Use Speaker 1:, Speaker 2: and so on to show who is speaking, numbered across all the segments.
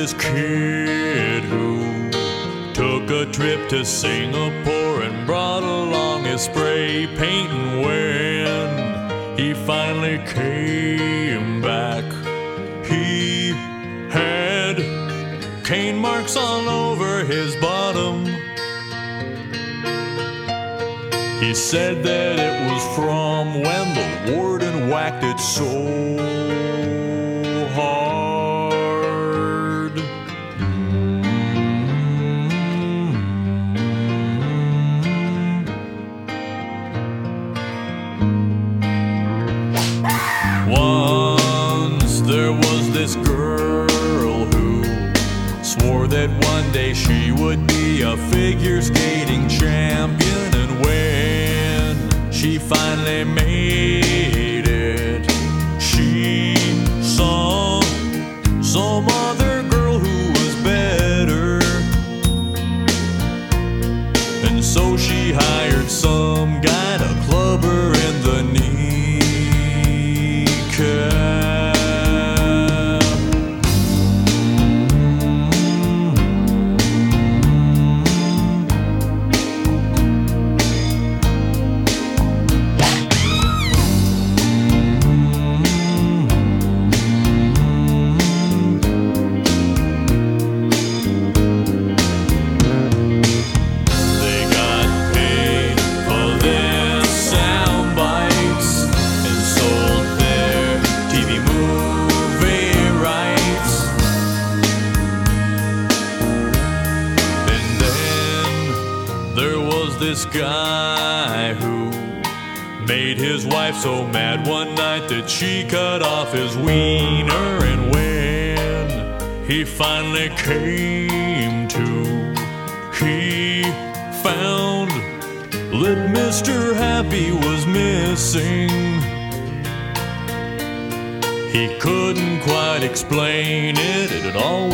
Speaker 1: this kid who took a trip to Singapore and brought along his spray paint. And when he finally came back, he had cane marks all over his bottom. He said that it was from when the warden whacked it so a came to, he found that Mr. Happy was missing. He couldn't quite explain it, it had always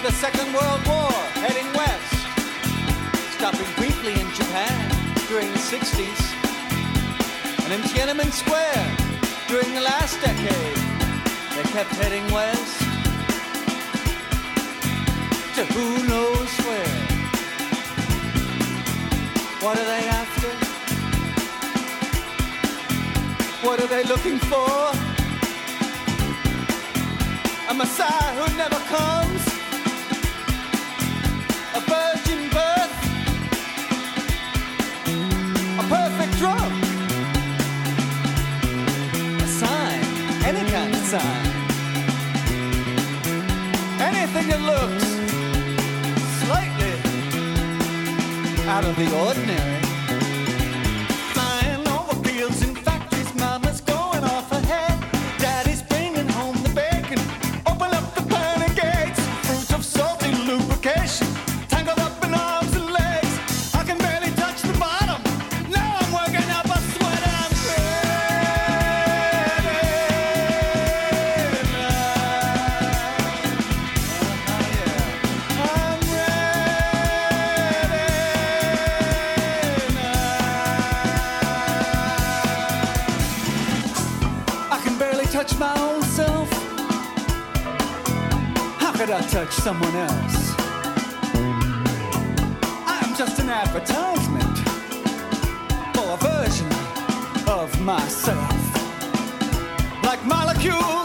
Speaker 2: after the Second World War, heading west, stopping briefly in Japan during the 60s, and in Tiananmen Square during the last decade. They kept heading west to who knows where. What are they after? What are they looking for? A Messiah who never comes? Anything that looks slightly out of the ordinary? touch someone else. I'm just an advertisement for a version of myself. Like molecules.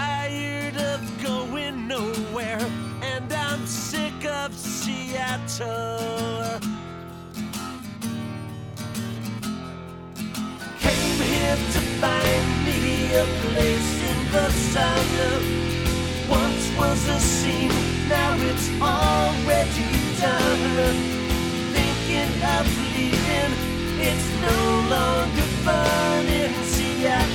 Speaker 3: Tired of going nowhere, and I'm sick of Seattle. Came here to find me a place in the sun. Once was a scene, now it's already done. Thinking of leaving, it's no longer fun in Seattle.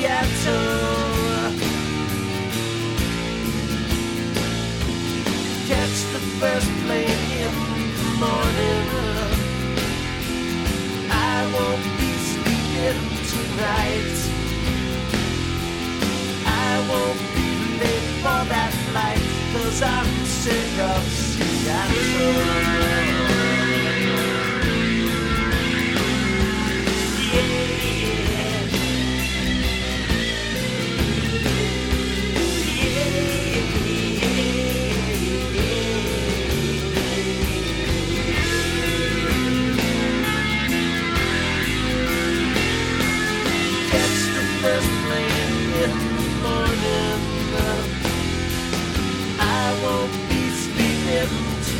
Speaker 3: Seattle. Catch the first plane in the morning. I won't be sleeping tonight. I won't be late for that flight, cause I'm sick of Seattle.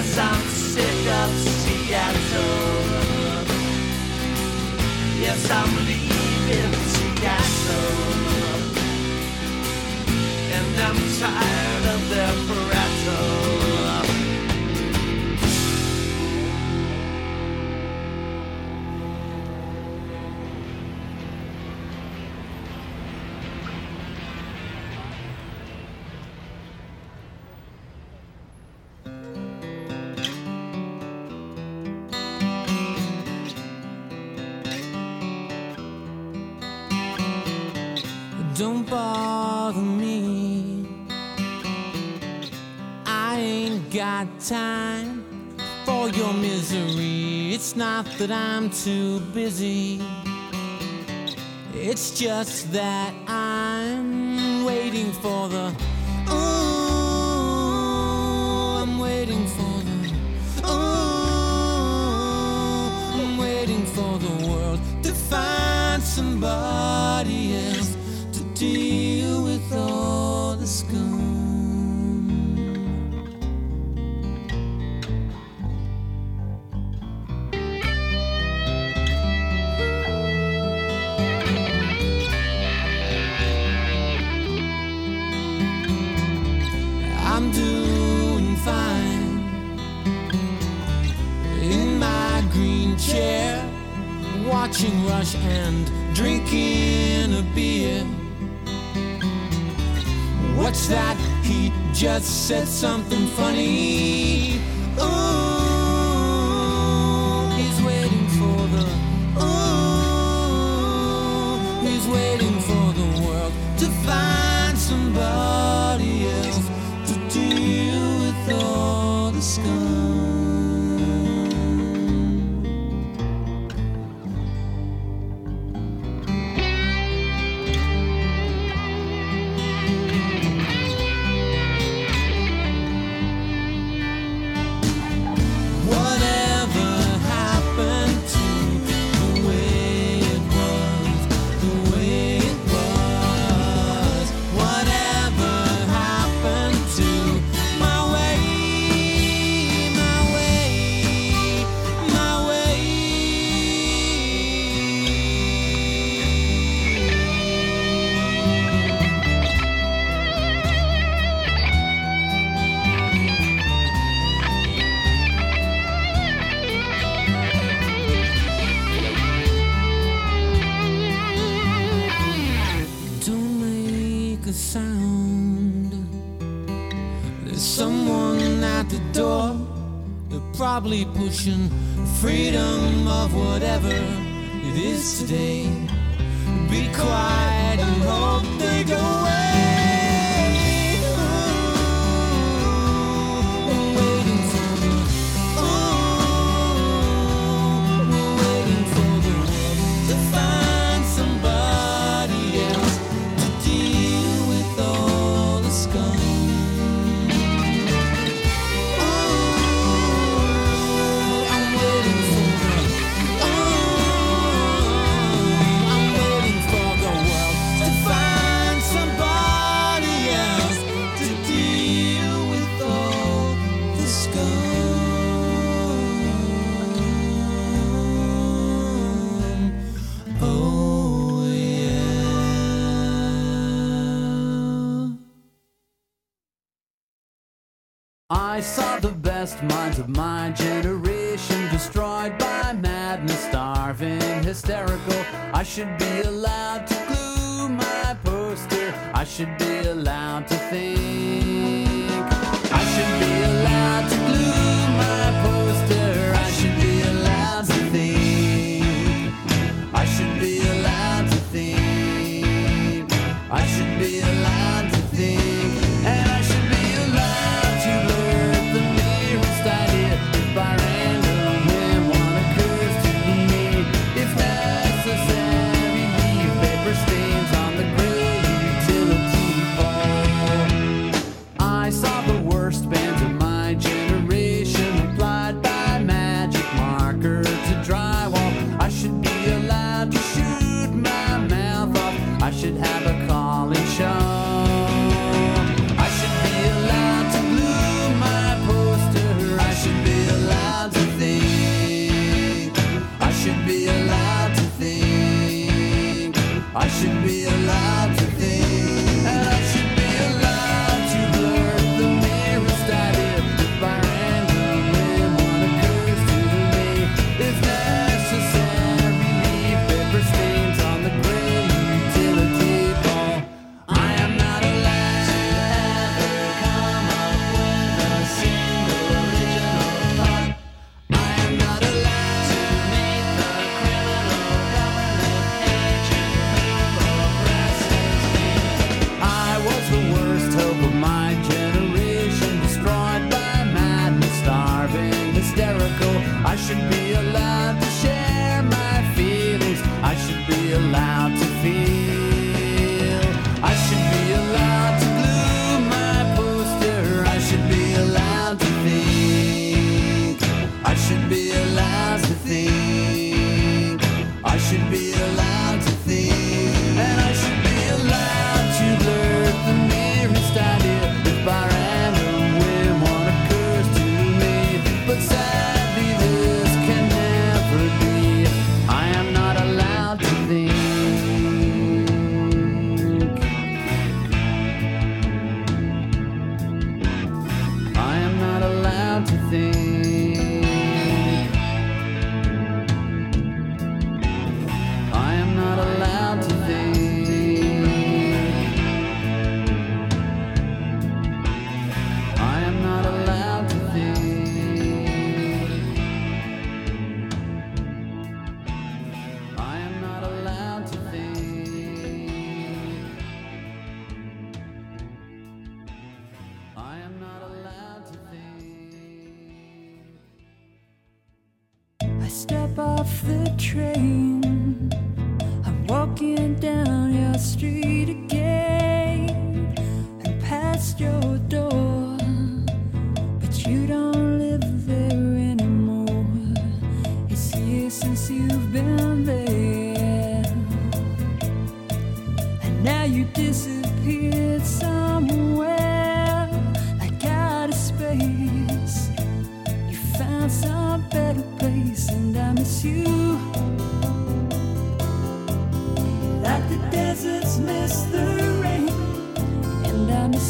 Speaker 3: Yes, I'm sick of Seattle. Yes, I'm leaving Seattle. And I'm tired of their prattle.
Speaker 4: Time for your misery. It's not that I'm too busy. It's just that I'm waiting for the. Ooh, I'm waiting for the. Ooh, I'm waiting for the world to find somebody else to deal with all watching Rush and drinking a beer. What's that? He just said something funny.
Speaker 5: ocean, freedom of whatever it is today.
Speaker 4: Of my generation destroyed by madness, starving, hysterical. I should be allowed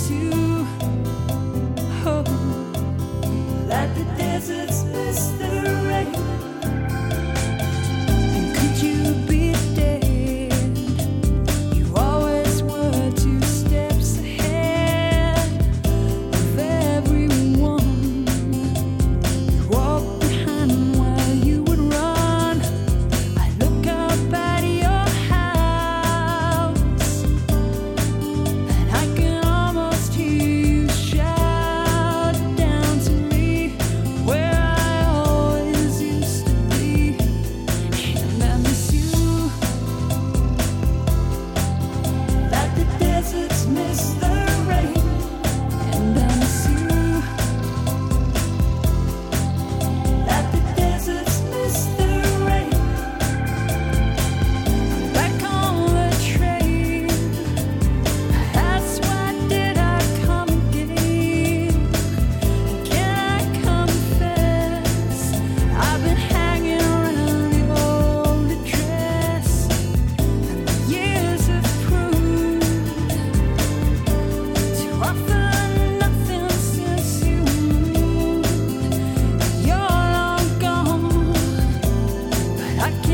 Speaker 6: you. Oh, like the desert's mistake. I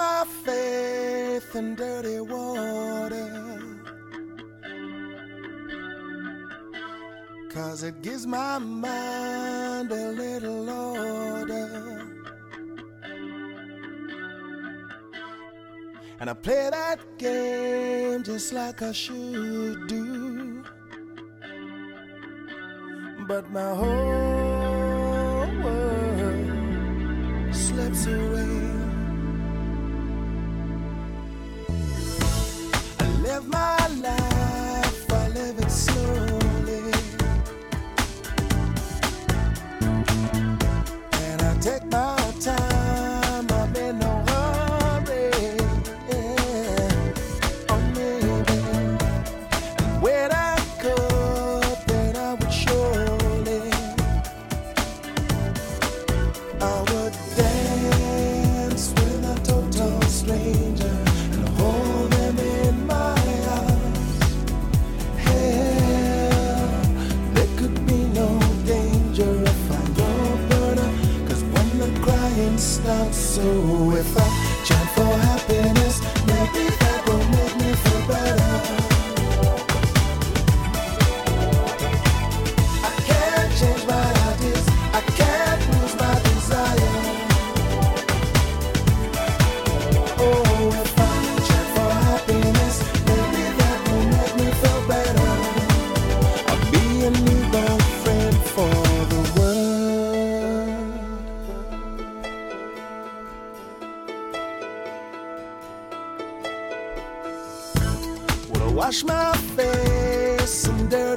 Speaker 7: my faith in dirty water. Cause it gives my mind a little order. And I play that game just like I should do. But my whole world slips away. do if wash my face and
Speaker 8: dirt.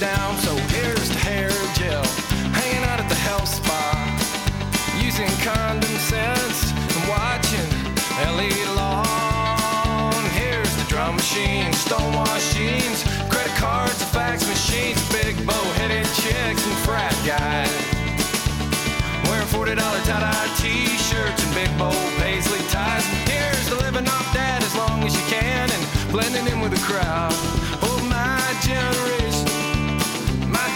Speaker 8: Down. So here's the hair gel, hanging out at the health spa, using condom sense and watching Ellie Long. Here's the drum machine, stonewash jeans, credit cards, fax machines, big bow-headed chicks and frat guys. Wearing forty dollar tie-dye t-shirts and big bold paisley ties. Here's the living off that as long as you can and blending in with the crowd. Oh my generation,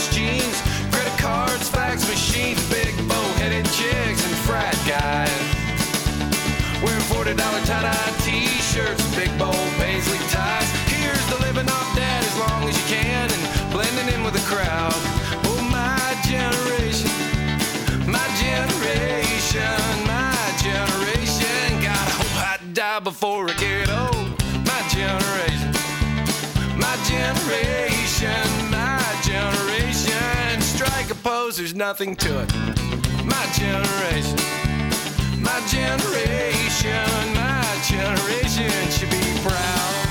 Speaker 8: stonewash jeans, credit cards, fax machines, big bow-headed chicks and frat guys. Wearing forty dollar tie-dye t-shirts, big bold paisley ties. Here's the living off that as long as you can and blending in with the crowd. Oh my generation, my generation, my generation. God, I hope I die before I get old. My generation, my generation, A pose, there's nothing to it. My generation, my generation, my generation should be proud.